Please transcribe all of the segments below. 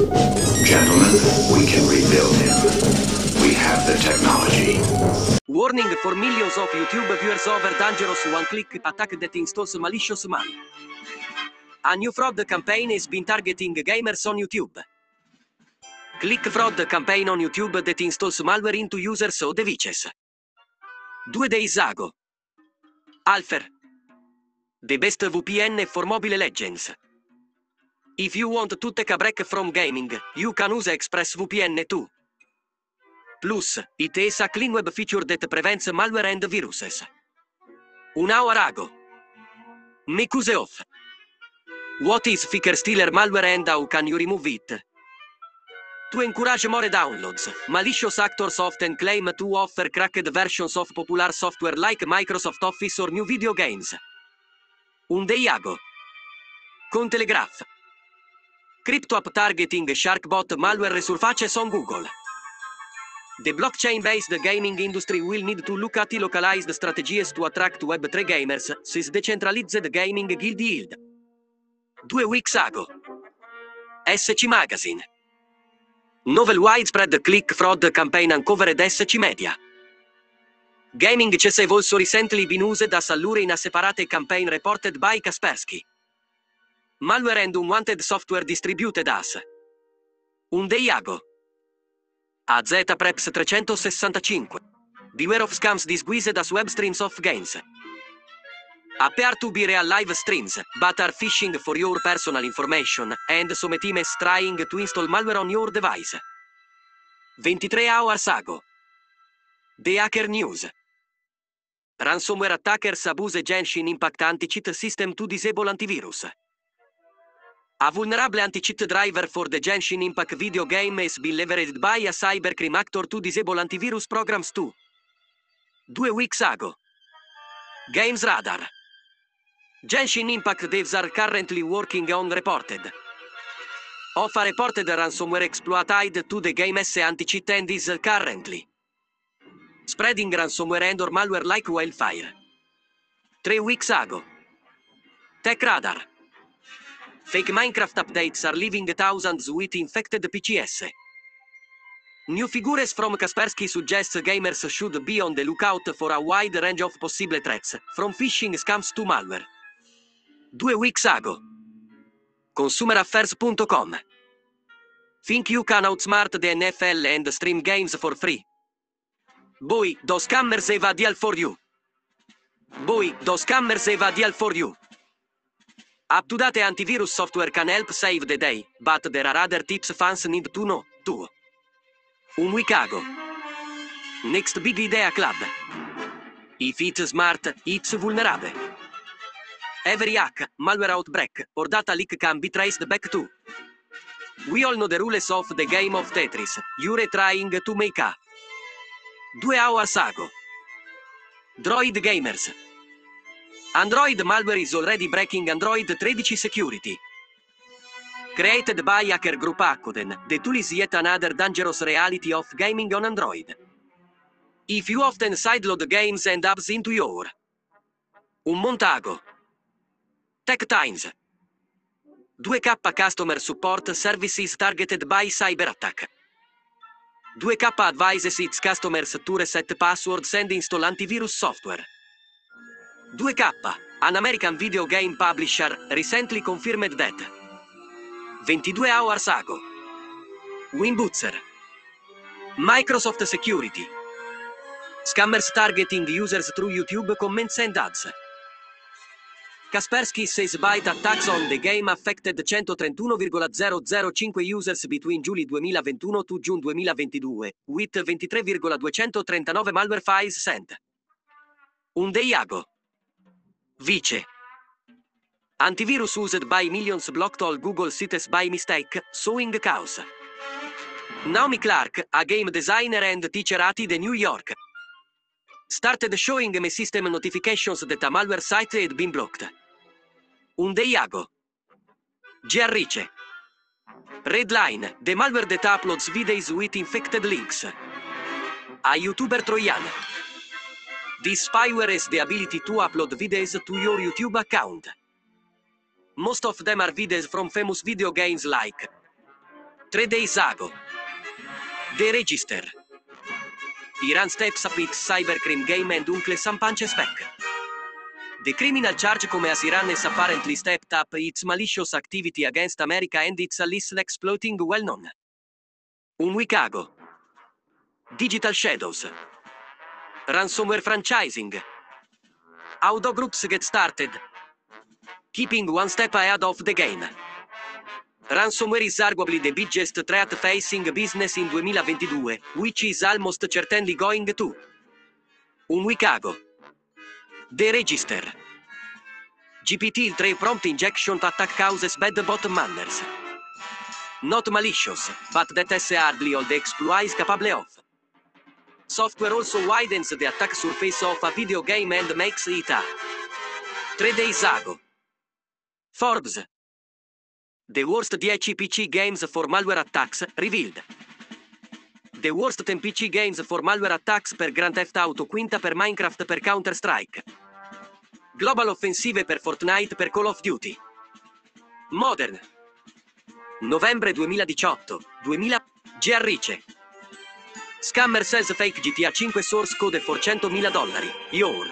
Gentlemen, we can rebuild him. We have the technology. Warning for millions of YouTube viewers over dangerous one-click attack that installs malicious malware. A new fraud campaign has been targeting gamers on YouTube. Click fraud campaign on YouTube that installs malware into users or devices. Due days ago. Alfer. The best VPN for mobile legends. If you want to take a break from gaming, you can use ExpressVPN too. Plus, it has a clean web feature that prevents malware and viruses. Un hour ago. Mikuse off. What is Ficker Stealer malware and how can you remove it? To encourage more downloads, malicious actors often claim to offer cracked versions of popular software like Microsoft Office or new video games. Un day ago. Con Telegraph. Crypto app targeting Sharkbot malware resurfaces on Google. The blockchain-based gaming industry will need to look at localized strategies to attract Web3 gamers, says decentralized gaming guild yield. Due weeks ago. SC Magazine. Novel widespread click fraud campaign uncovered SC Media. Gaming chess have also recently been used as a lure in a separate campaign reported by Kaspersky. Malware and unwanted software distributed as. Un day ago. AZ Preps 365. Beware of scams disguised as web streams of games. Appear to be real live streams, but are phishing for your personal information, and some team is trying to install malware on your device. 23 hours ago. The Hacker News. Ransomware attackers abuse Genshin Impact anti-cheat system to disable antivirus. A vulnerable anti-cheat driver for the Genshin Impact video game has been leveraged by a cybercrime actor to disable antivirus programs too. Due weeks ago. Games Radar. Genshin Impact devs are currently working on reported. Of a reported ransomware exploited to the game as anti-cheat and is currently spreading ransomware and or malware like wildfire. Three weeks ago. Tech Radar. Fake Minecraft updates are leaving thousands with infected PCS. New figures from Kaspersky suggest gamers should be on the lookout for a wide range of possible threats, from phishing scams to malware. Due weeks ago. ConsumerAffairs.com. Think you can outsmart the NFL and stream games for free? Boy, those scammers deal for you. Boy, those scammers deal for you. Up-to-date antivirus software can help save the day, but there are other tips fans need to know, too. Un week ago. Next Big Idea Club. If it's smart, it's vulnerable. Every hack, malware outbreak, or data leak can be traced back to. We all know the rules of the game of Tetris. You're trying to make a. Due hours ago. Droid Gamers. Android malware is already breaking Android 13 security. Created by hacker group Akkoden, the tool is yet another dangerous reality of gaming on Android. If you often sideload games and apps into your un montago. Tech Times. 2K Customer Support Services targeted by cyber attack. 2K advises its customers to reset passwords and install antivirus software. 2K, an American video game publisher, recently confirmed that 22 hours ago. Winbutzer. Microsoft Security. Scammers targeting users through YouTube comments and ads. Kaspersky says byte attacks on the game affected 131,005 users between July 2021 to June 2022, with 23,239 malware files sent. Un day ago. Vice. Antivirus used by millions blocked all Google sites by mistake, sowing chaos. Naomi Clark, a game designer and teacher at the New York, started showing me system notifications that a malware site had been blocked. Un day ago. Giarrice. Redline, the malware that uploads videos with infected links. A YouTuber Trojan. This spyware has the ability to upload videos to your YouTube account. Most of them are videos from famous video games like 3 Days Ago. The Register. Iran steps up its cybercrime game and Uncle Sam punches back. The criminal charge come as Iran has apparently stepped up its malicious activity against America and its allies exploiting well known. Un week ago. Digital Shadows. Ransomware franchising. How groups get started? Keeping one step ahead of the game. Ransomware is arguably the biggest threat facing business in 2022, which is almost certainly going to. Un week ago. The Register. GPT-3 prompt injection attack causes bad bot manners. Not malicious, but that has hardly all the exploits capable of. Software also widens the attack surface of a video game and makes it a 3 days ago. Forbes. The worst 10 PC games for malware attacks revealed. The worst 10 PC games for malware attacks per Grand Theft Auto, quinta per Minecraft per Counter-Strike. Global offensive per Fortnite per Call of Duty. Modern. Novembre 2018. 2000. Giarrice. Scammer sells fake GTA 5 source code for 100.000 dollari. Your.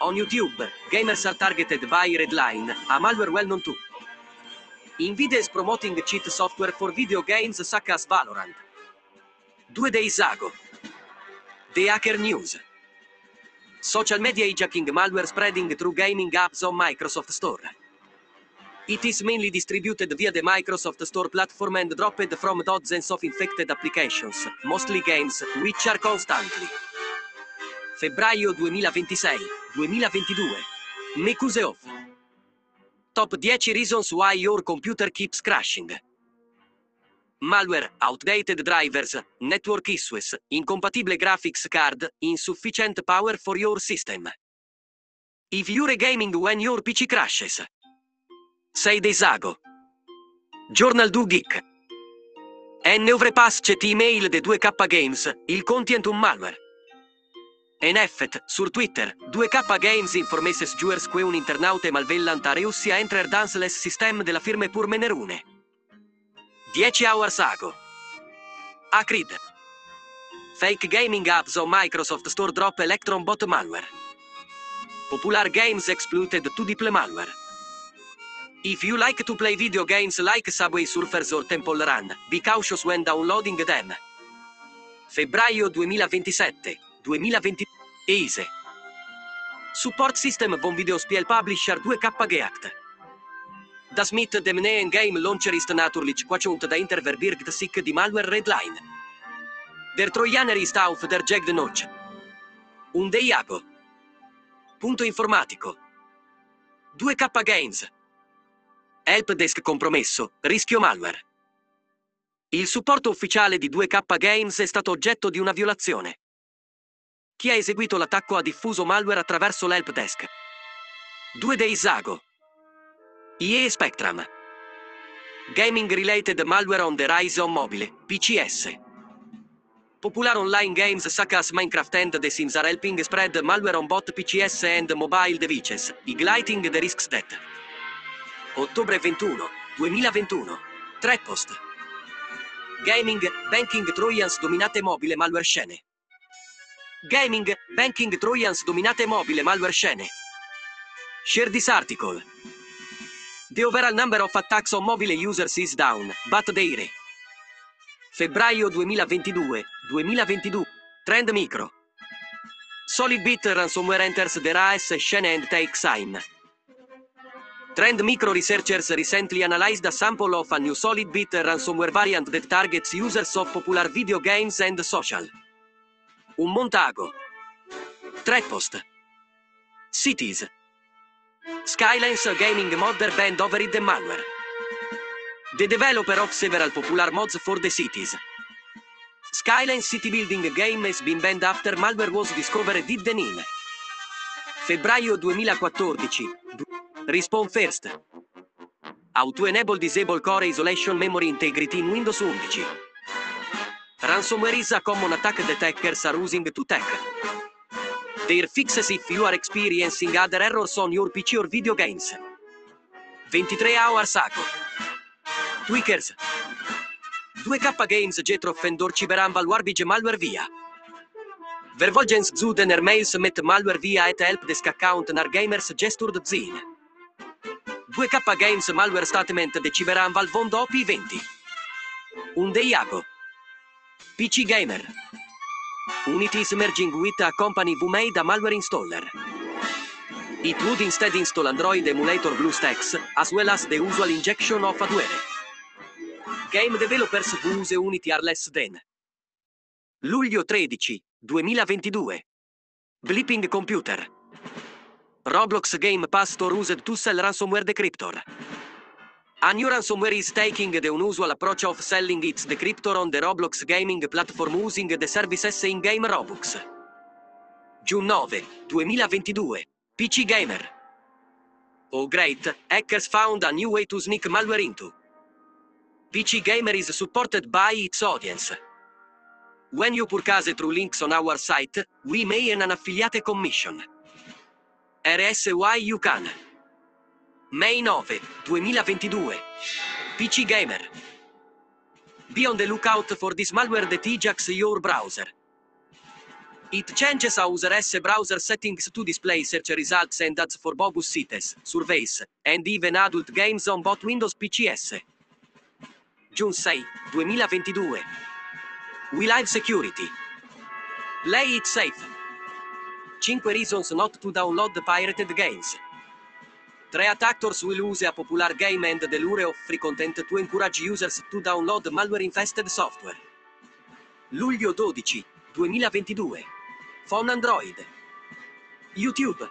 On YouTube, gamers are targeted by Redline, a malware well known to. Nvidia is promoting cheat software for video games such as Valorant. Due days ago. The Hacker News. Social media hijacking malware spreading through gaming apps on Microsoft Store. It is mainly distributed via the Microsoft Store platform and dropped from dozens of infected applications, mostly games, which are constantly. Febbraio 2026, 2022. Mecuse off. Top 10 reasons why your computer keeps crashing. Malware, outdated drivers, network issues, incompatible graphics card, insufficient power for your system. If you're gaming when your PC crashes. 6 days ago. Journal do Geek. N overpass chat email de 2K Games, il content un malware. En effet, sur Twitter, 2K Games informeses juers que un internaute malvellant a Russia enter danceless system della firma pur menerune. 10 hours ago. Acrid. Fake gaming apps on Microsoft Store drop Electron bot malware. Popular games exploited to deploy malware. If you like to play video games like Subway Surfers or Temple Run, be cautious when downloading them. Febbraio 2027, 2020. Ease. Support System von Video Spiel Publisher 2K Geact. Das mit dem neuen Game Launcher ist natürlich quachunt da Interverbirgt sich die Malware Redline. Der Trojaner ist auf der Jagged Notch. Un Deiago. Punto informatico. 2K Games. Helpdesk compromesso, rischio malware. Il supporto ufficiale di 2K Games è stato oggetto di una violazione. Chi ha eseguito l'attacco ha diffuso malware attraverso l'helpdesk. 2 Days Ago. EA Spectrum. Gaming Related Malware on the Rise on Mobile, PCS. Popular online games such as Minecraft and The Sims are helping spread malware on both PCS and mobile devices, igniting the risks that. Ottobre 21, 2021. Trepost. Gaming, Banking Trojans dominate mobile malware scene. Gaming, Banking Trojans dominate mobile malware scene. Share this article. The overall number of attacks on mobile users is down, but they. Febbraio 2022, 2022. Trend micro. Solid bit ransomware enters the RAS scene and takes time. Trend Micro researchers recently analyzed a sample of a new solid bit ransomware variant that targets users of popular video games and social. Un montago. Trepost. Cities. Skylines Gaming Modder Band Overrid and Malware. The developer of several popular mods for the cities. Skyline City Building game has been banned after malware was discovered hidden in. Febbraio 2014. Respawn First. How to enable disable core isolation memory integrity in Windows 11. Ransomware is a common attack that are using to tech. Their fixes if you are experiencing other errors on your PC or video games. 23 hours ago. Tweakers. 2K Games Jetro Fendor Ciberan Valuarbige Malware via. Vervolgens zu den Mails met Malware via et help desk account nar gamers gesturd zin. 2K Games Malware Statement de Ciberan Valvondo P20. Un Deiago. PC Gamer. Unities merging with a company who made a malware installer. It would instead install Android emulator BlueStacks, as well as the usual injection of adware. Game developers who use Unity are less than. Luglio 13, 2022. Blipping Computer. Roblox Game Pass Store used to sell ransomware decryptor. A new ransomware is taking the unusual approach of selling its decryptor on the Roblox gaming platform using the services in-game Robux. Giugno 9, 2022. PC Gamer. Oh great, hackers found a new way to sneak malware into. PC Gamer is supported by its audience. When you purchase through links on our site, we may earn an affiliate commission. RSY you can. May 9, 2022. PC Gamer. Be on the lookout for this malware that hijacks your browser. It changes a user's browser settings to display search results and ads for bogus sites, surveys, and even adult games on both Windows PCS. June 6, 2022. We Live Security. Play it safe. 5 reasons not to download pirated games. Tre attackers will use a popular game and the lure of free content to encourage users to download malware-infested software. Luglio 12, 2022. Phone Android. YouTube.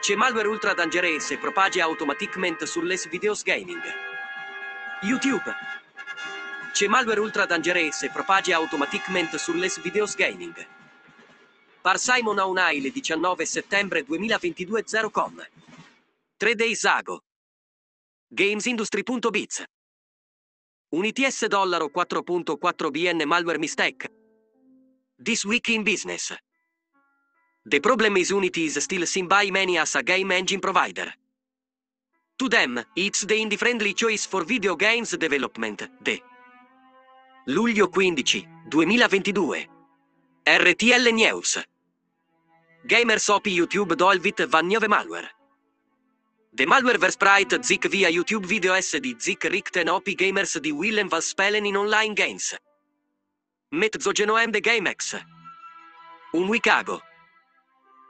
C'è malware ultra dangerous e propage automaticamente sulle videos gaming. YouTube. C'è malware ultra dangerous e propage automaticamente sulle videos gaming. Par Simon Aunail 19 settembre 2022.com 3 Days Ago. Gamesindustry.biz. Un ITS dollaro 4.4 BN malware mistake. This week in business. The problem is Unity is still seen by many as a game engine provider. To them, it's the indie-friendly choice for video games development, the Luglio 15, 2022. RTL News. Gamers OP YouTube Dolvit Vannove Malware. The malware versprite Zik via YouTube video S di Zik Richten OP Gamers di Willem van Spelen in online games. Metzogenoem de GameX. Un Wicago.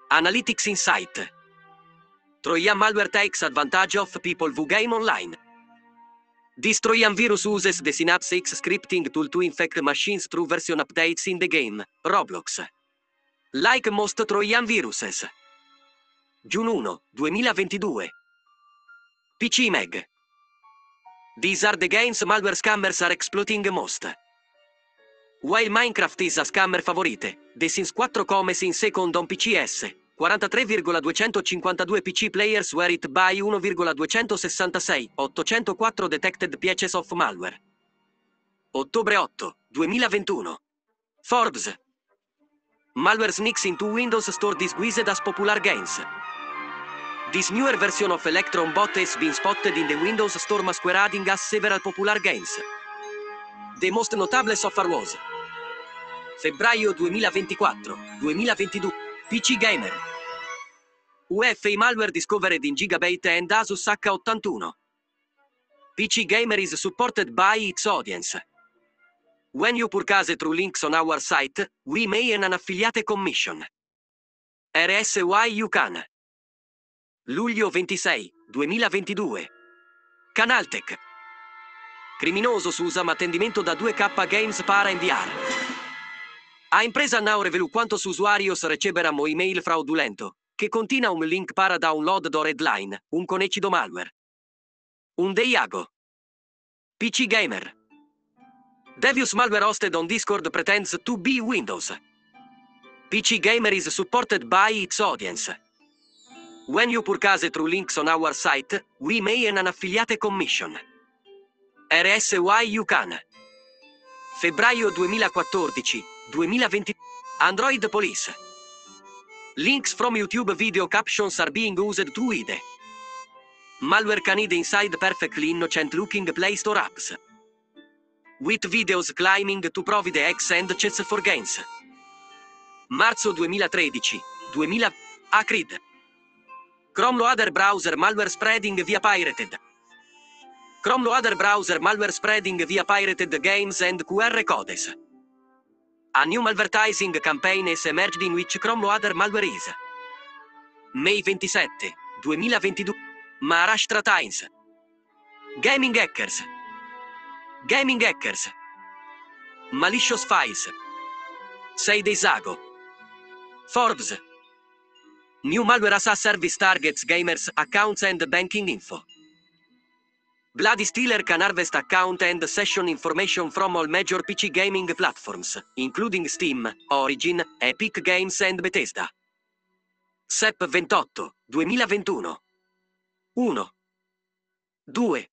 Analytics Insight. Trojan malware takes advantage of people who game online. This virus uses the Synapse X scripting tool to infect machines through version updates in the game, Roblox. Like most Trojan viruses. June 1, 2022. PC Meg. These are the games malware scammers are exploiting most. While Minecraft is a scammer favorite, The Sims 4 come in second on PCS, 43,252 PC players were it by 1,266, 804 detected pieces of malware. Ottobre 8, 2021. Forbes. Malware sneaks into Windows Store disguised as popular games. This newer version of Electron Bot has been spotted in the Windows Store masquerading as several popular games. The most notable so far was Febbraio 2024, 2022, PC Gamer. UFI malware discovered in Gigabyte and Asus H81. PC Gamer is supported by its audience. When you purchase through links on our site, we may an affiliate commission. RSY you can. Luglio 26, 2022. Canaltech. Criminoso su usa attendimento da 2K Games para inviare. A impresa now revelu quanto su usuarios receberamo email fraudulento, che contina un link para download do redline, un conecido malware. Un deiago. PC Gamer. Devious malware hosted on Discord pretends to be Windows. PC Gamer is supported by its audience. When you purchase through links on our site, we may earn an affiliate commission. RSY you can. Febbraio 2014, 2020. Android Police. Links from YouTube video captions are being used to hide. Malware can hide inside perfectly innocent looking Play Store apps. With videos climbing to provide X and chess for games. Marzo 2013. 2000. Acrid. Chrome Loader browser malware spreading via pirated. Chrome Loader browser malware spreading via pirated games and QR codes. A new advertising campaign is emerged in which Chrome Loader malware is. May 27, 2022. Maharashtra Times. Gaming Hackers. Gaming Hackers. Malicious Files. 6 days ago. Forbes. New malware as a service targets gamers, accounts and banking info. Bloody Stealer can harvest account and session information from all major PC gaming platforms, including Steam, Origin, Epic Games and Bethesda. SEP 28, 2021. 1. 2.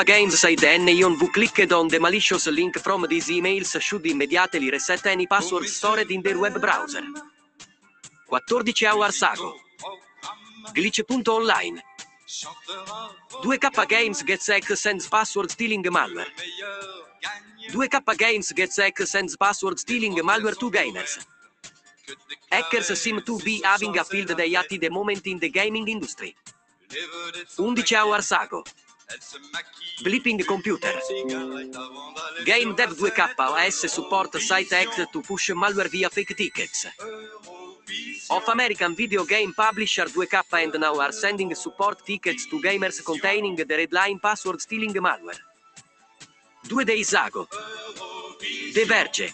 Games N Ion V clicked on the malicious link from these emails should immediately reset any password stored in their web browser. 14 hours ago. Glitch.online 2K Games gets hack sends password stealing malware. 2K Games gets hack sends password stealing malware to gamers. Hackers seem to be having a field day at the moment in the gaming industry. 11 hours ago. Blipping computer. Game Dev 2K OS support site hacked to push malware via fake tickets. Of American video game publisher 2K and now are sending support tickets to gamers containing the redline password stealing malware. Due days ago. The Verge.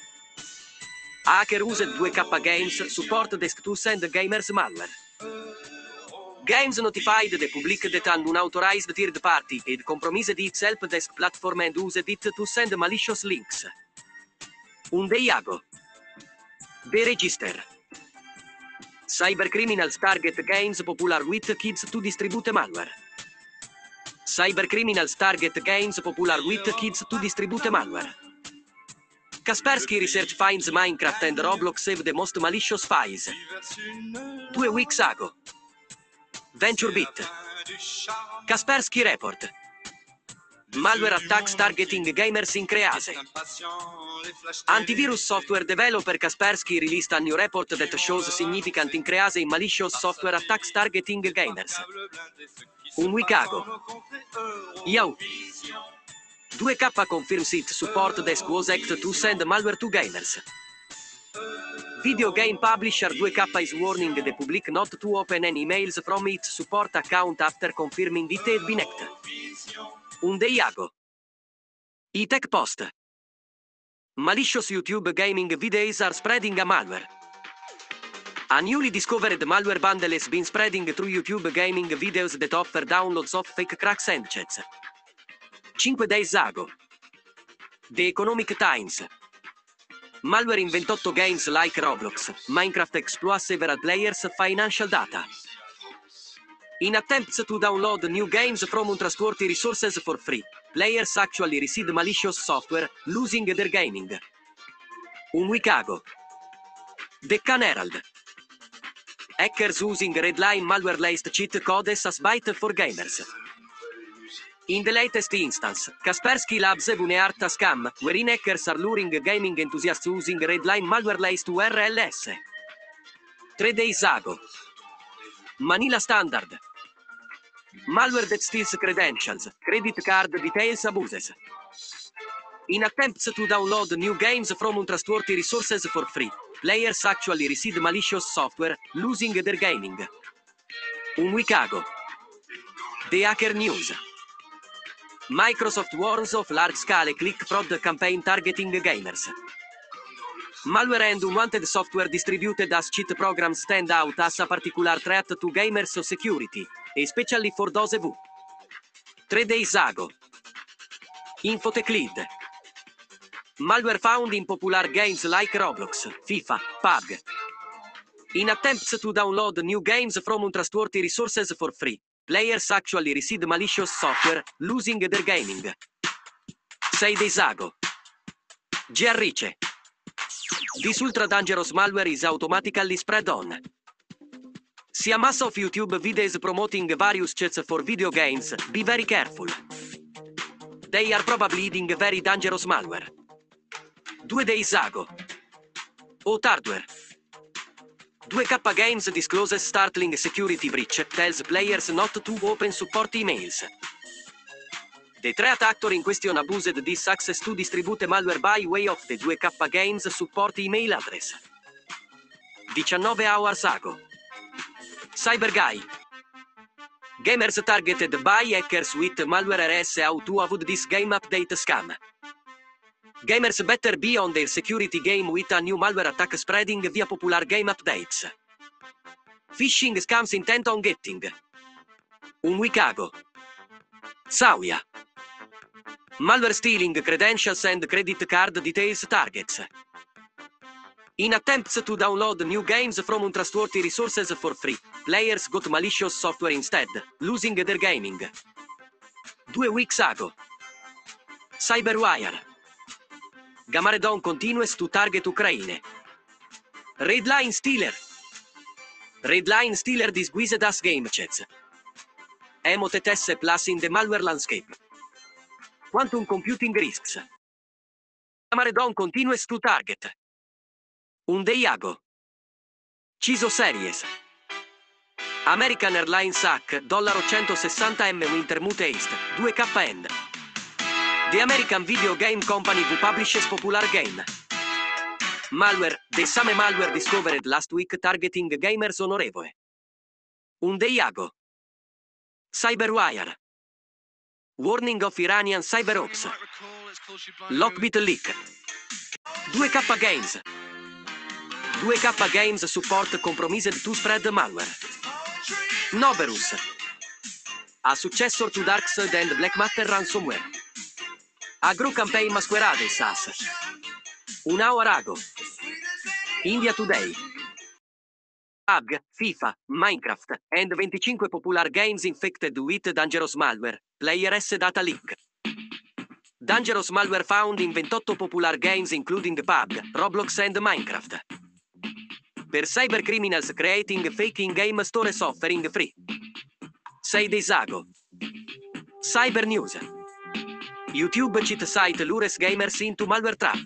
Hacker used 2K Games support desk to send gamers malware. Games notified the public that an unauthorized third party had compromised its help desk platform and used it to send malicious links. Un day ago. The Register. Cybercriminals target games popular with kids to distribute malware. Cybercriminals target games popular with kids to distribute malware. Kaspersky Research finds Minecraft and Roblox have the most malicious files. Two weeks ago. VentureBeat. Kaspersky Report. Malware attacks targeting gamers in Crease. Antivirus software developer Kaspersky released a new report that shows significant increase in malicious software attacks targeting gamers. Un week ago. Yahoo! 2K confirms its support desk was hacked to send malware to gamers. Video game publisher 2K is warning the public not to open any emails from its support account after confirming it had been hacked. Un day ago. E-Tech Post. Malicious YouTube gaming videos are spreading a malware. A newly discovered malware bundle has been spreading through YouTube gaming videos that offer downloads of fake cracks and chats. 5 days ago. The Economic Times. Malware in 28 games like Roblox, Minecraft exploits several players' financial data. In attempts to download new games from untrustworthy resources for free, players actually receive malicious software, losing their gaming. Un week ago. Deccan Herald. Hackers using Redline malware-laced cheat codes as bait for gamers. In the latest instance, Kaspersky Labs have unearthed a scam, wherein hackers are luring gaming enthusiasts using Redline malware-laced URLs. Three days ago. Manila Standard. Malware that steals credentials, credit card details abuses. In attempts to download new games from untrustworthy resources for free, players actually receive malicious software, losing their gaming. Un week ago. The Hacker News. Microsoft warns of large-scale click fraud campaign targeting gamers. Malware and unwanted software distributed as cheat programs stand out as a particular threat to gamers' security, especially for those who. Three days ago. Infotech Lead. Malware found in popular games like Roblox, FIFA, PUBG. In attempts to download new games from untrustworthy resources for free, players actually receive malicious software, losing their gaming. 6 days ago. Giarrice. This ultra dangerous malware is automatically spread on. See a mass of YouTube videos promoting various chats for video games, be very careful. They are probably hiding very dangerous malware. Due days ago. Hot hardware. 2K Games discloses startling security breach, tells players not to open support emails. The threat actor in question abused this access to distribute malware by way of the 2K Games support email address. 19 hours ago. Cyber Guy. Gamers targeted by hackers with malware RS how to this game update scam. Gamers better be on their security game with a new malware attack spreading via popular game updates. Phishing scams intent on getting. Un week ago. Sauia. Malware stealing credentials and credit card details targets. In attempts to download new games from untrustworthy resources for free, players got malicious software instead, losing their gaming. Due weeks ago. Cyberwire. Gamaredon continues to target Ukraine. Redline Stealer. Redline Stealer disguised as game chats. Emotetes plus in the malware landscape. Quantum computing risks. Gamaredon continues to target. Un Deiago. Ciso Series. American Airlines hack, dollaro 160M Wintermute East, 2KN. The American Video Game Company who publishes popular game. Malware, the same malware discovered last week targeting gamers onorevole. Un Deiago. Cyberwire. Warning of Iranian cyber ops. Lockbit leak. 2K Games. 2K Games support compromised to spread malware. Noberus. A successor to Darkseid and Black Matter ransomware. Agro campaign masquerade SAS. Un hour ago. India Today. PUBG, FIFA, Minecraft, and 25 popular games infected with dangerous malware. Player S data leak. Dangerous malware found in 28 popular games including PUBG, Roblox and Minecraft. Per cybercriminals creating fake in-game stores offering free. 6 days ago. Cyber News. YouTube cheat site lures gamers into malware trap.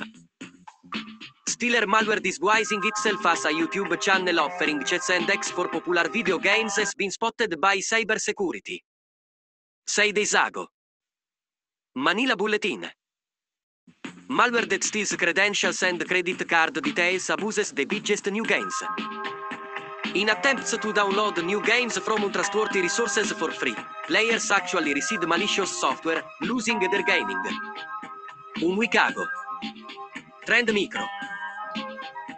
Stealer malware disguising itself as a YouTube channel offering chats and X for popular video games has been spotted by cybersecurity. 6 days ago. Manila Bulletin. Malware that steals credentials and credit card details abuses the biggest new games. In attempts to download new games from untrustworthy resources for free, players actually receive malicious software, losing their gaming. Un week ago. Trend Micro.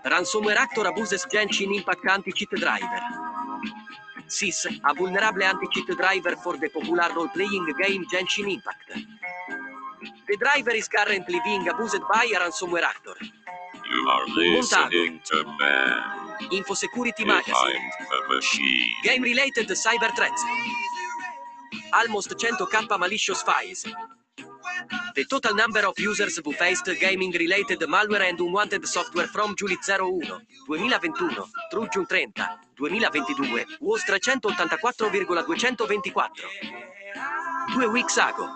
Ransomware Actor abuses Genshin Impact Anti-Cheat Driver. SIS, a vulnerable anti-cheat driver for the popular role-playing game Genshin Impact. The driver is currently being abused by a ransomware actor. You are listening to Man Info Security Behind Magazine. the Machine. Game-related cyber threats. Almost 100k malicious files. The total number of users who faced gaming-related malware and unwanted software from July 01, 2021 through June 30, 2022 was 384,224. Due weeks ago.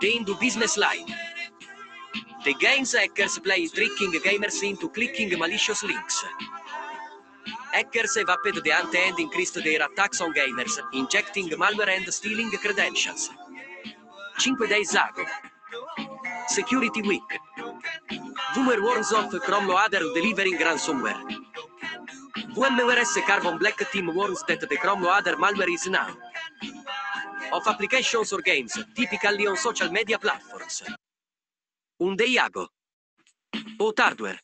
The Hindu Business Line. The games hackers play tricking gamers into clicking malicious links. Hackers upped the ante and increased their attacks on gamers, injecting malware and stealing credentials. 5 days ago. Security Week. Boomer warns of Chrome loader delivering ransomware. VMwRS Carbon Black Team warns that the Chrome loader malware is now of applications or games, typically on social media platforms. Un Deiago. Hot Hardware.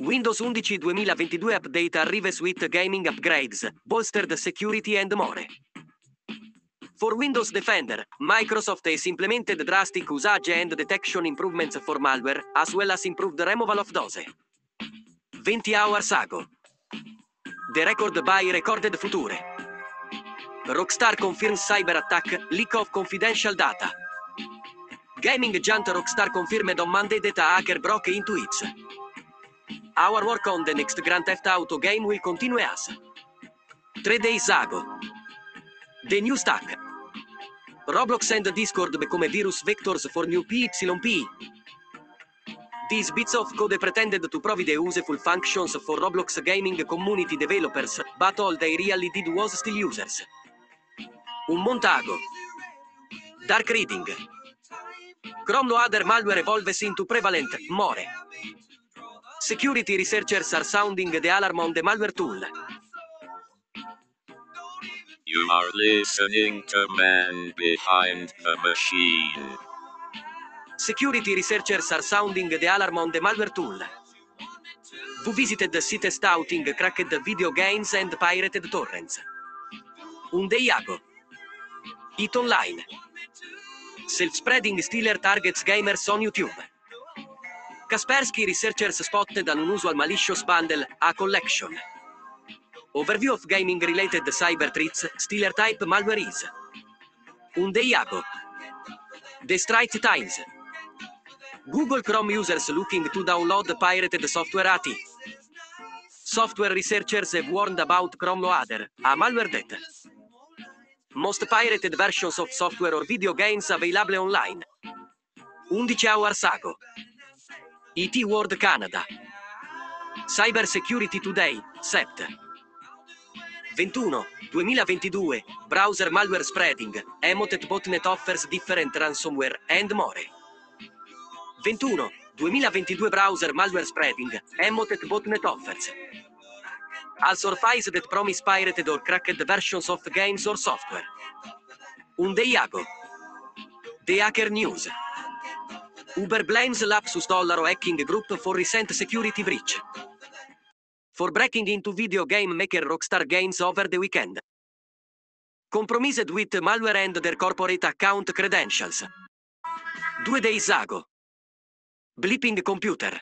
Windows 11 2022 update arrives with gaming upgrades, bolstered security and more. For Windows Defender, Microsoft has implemented drastic usage and detection improvements for malware, as well as improved removal of those. 20 hours ago. The record by Recorded Future. Rockstar confirms cyber attack, leak of confidential data. Gaming giant Rockstar confirmed on Monday that a hacker broke into it. Our work on the next Grand Theft Auto game will continue as. Three days ago. The new stack. Roblox and Discord become virus vectors for new PYP. These bits of code pretended to provide useful functions for Roblox gaming community developers, but all they really did was steal users. Un montago. Dark reading. Chrome loader malware evolves into prevalent, more. Security researchers are sounding the alarm on the malware tool. You are listening to Man Behind the Machine. Security researchers are sounding the alarm on the malware tool. Who visited the site touting cracked video games and pirated torrents. Un Deiago. It Online. Self-spreading stealer targets gamers on YouTube. Kaspersky researchers spotted an unusual malicious bundle, a collection. Overview of gaming related cyber threats, stealer type malware is. Un Deiago. The Straits Times. Google Chrome users looking to download pirated software AT. Software researchers have warned about Chrome Loader, a malware that most pirated versions of software or video games available online. 11 Hours ago. IT World Canada. Cyber Security Today, SEPT. 21, 2022, Browser Malware Spreading, Emotet Botnet Offers Different Ransomware, and more. 21, 2022 Browser Malware Spreading, Emotet Botnet Offers. All surface that promise pirated or cracked versions of games or software. Un Deiago. The Hacker News. Uber blames Lapsus Dollaro Hacking Group for recent security breach. For breaking into video game maker Rockstar Games over the weekend. Compromised with malware and their corporate account credentials. Due days ago. Blipping computer.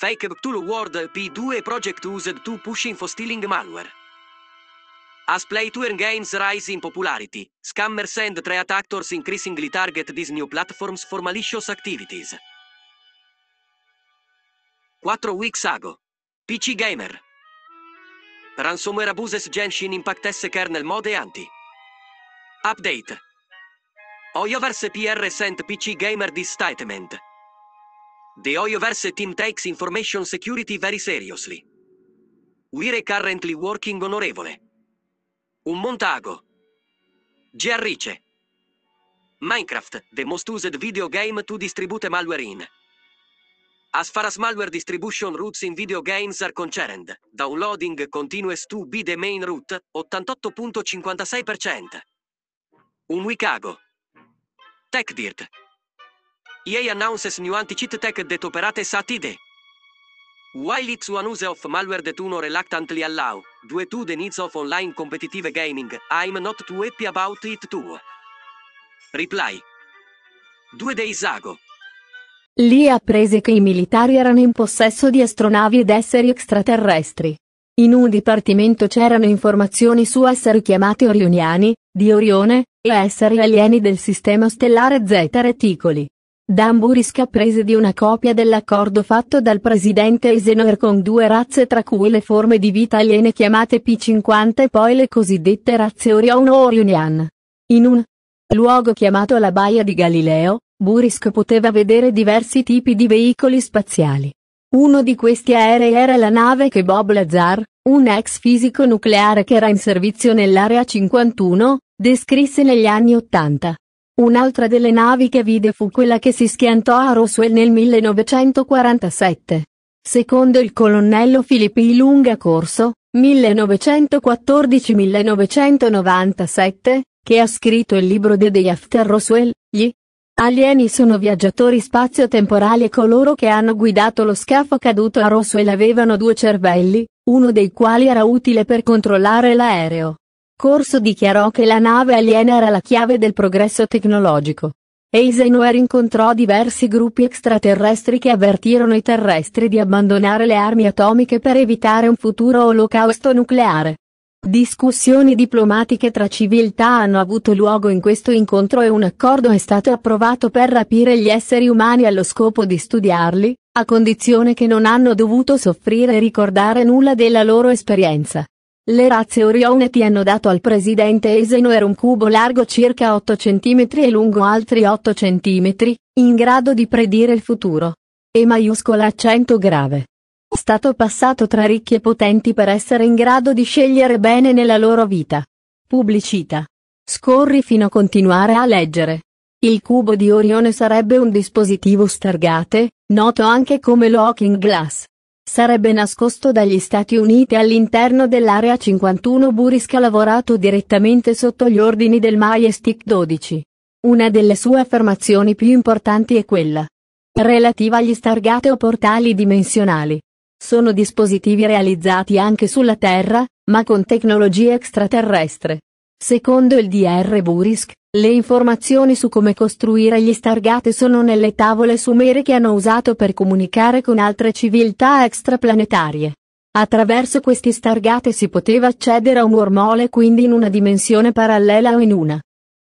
Fake Cthulhu World P2 project used to push info stealing malware. As play to games rise in popularity, scammers and threat actors increasingly target these new platforms for malicious activities. 4 weeks ago. PC Gamer. Ransomware abuses Genshin Impact S kernel mode anti. Update. Oyoverse PR sent PC Gamer this statement. The Oyoverse team takes information security very seriously. We're currently working onorevole. Un Montago. Giarrice. Minecraft, the most used video game to distribute malware in. As far as malware distribution routes in video games are concerned, downloading continues to be the main route, 88.56%. Un Wicago. TechDirt. EA announces new anti-cheat tech that operates at ID. While it's one use of malware that uno reluctantly allow, due to the needs of online competitive gaming, I'm not too happy about it too. Reply. Due days ago. Lì apprese che i militari erano in possesso di astronavi ed esseri extraterrestri. In un dipartimento c'erano informazioni su esseri chiamati Orioniani, di Orione, e esseri alieni del sistema stellare Z Reticoli. Dan Burisk apprese di una copia dell'accordo fatto dal presidente Eisenhower con due razze tra cui le forme di vita aliene chiamate P50 e poi le cosiddette razze Orion o Orionian. In un luogo chiamato la Baia di Galileo, Burisk poteva vedere diversi tipi di veicoli spaziali. Uno di questi aerei era la nave che Bob Lazar, un ex fisico nucleare che era in servizio nell'Area 51, descrisse negli anni 80. Un'altra delle navi che vide fu quella che si schiantò a Roswell nel 1947. Secondo il colonnello Filippo Lunga Corso, 1914-1997, che ha scritto il libro The Day After Roswell, gli alieni sono viaggiatori spazio-temporali e coloro che hanno guidato lo scafo caduto a Roswell avevano due cervelli, uno dei quali era utile per controllare l'aereo. Corso dichiarò che la nave aliena era la chiave del progresso tecnologico. Eisenhower incontrò diversi gruppi extraterrestri che avvertirono i terrestri di abbandonare le armi atomiche per evitare un futuro olocausto nucleare. Discussioni diplomatiche tra civiltà hanno avuto luogo in questo incontro e un accordo è stato approvato per rapire gli esseri umani allo scopo di studiarli, a condizione che non hanno dovuto soffrire e ricordare nulla della loro esperienza. Le razze Orioneti hanno dato al presidente Eisenhower un cubo largo circa 8 cm e lungo altri 8 cm, in grado di predire il futuro. E maiuscola accento grave. Stato passato tra ricchi e potenti per essere in grado di scegliere bene nella loro vita. Pubblicità. Scorri fino a continuare a leggere. Il cubo di Orione sarebbe un dispositivo Stargate, noto anche come Looking Glass. Sarebbe nascosto dagli Stati Uniti all'interno dell'Area 51 Burisk ha lavorato direttamente sotto gli ordini del Majestic 12. Una delle sue affermazioni più importanti è quella relativa agli Stargate o portali dimensionali. Sono dispositivi realizzati anche sulla Terra, ma con tecnologia extraterrestre. Secondo il DR Burisk, le informazioni su come costruire gli Stargate sono nelle tavole sumere che hanno usato per comunicare con altre civiltà extraplanetarie. Attraverso questi Stargate si poteva accedere a un wormhole quindi in una dimensione parallela o in una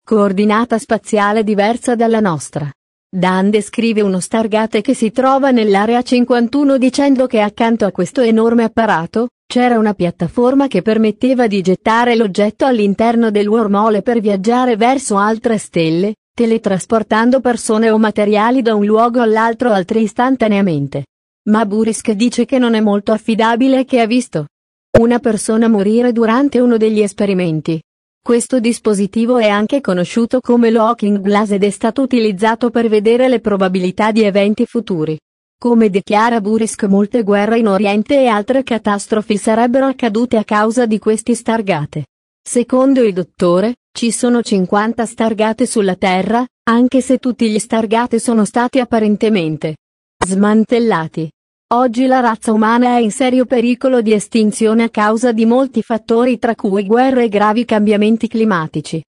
coordinata spaziale diversa dalla nostra. Dan descrive uno Stargate che si trova nell'area 51 dicendo che accanto a questo enorme apparato, c'era una piattaforma che permetteva di gettare l'oggetto all'interno del wormhole per viaggiare verso altre stelle, teletrasportando persone o materiali da un luogo all'altro altri istantaneamente. Ma Burisk dice che non è molto affidabile e che ha visto una persona morire durante uno degli esperimenti. Questo dispositivo è anche conosciuto come Looking Glass ed è stato utilizzato per vedere le probabilità di eventi futuri. Come dichiara Burisk molte guerre in Oriente e altre catastrofi sarebbero accadute a causa di questi stargate. Secondo il dottore, ci sono 50 stargate sulla Terra, anche se tutti gli stargate sono stati apparentemente smantellati. Oggi la razza umana è in serio pericolo di estinzione a causa di molti fattori tra cui guerre e gravi cambiamenti climatici.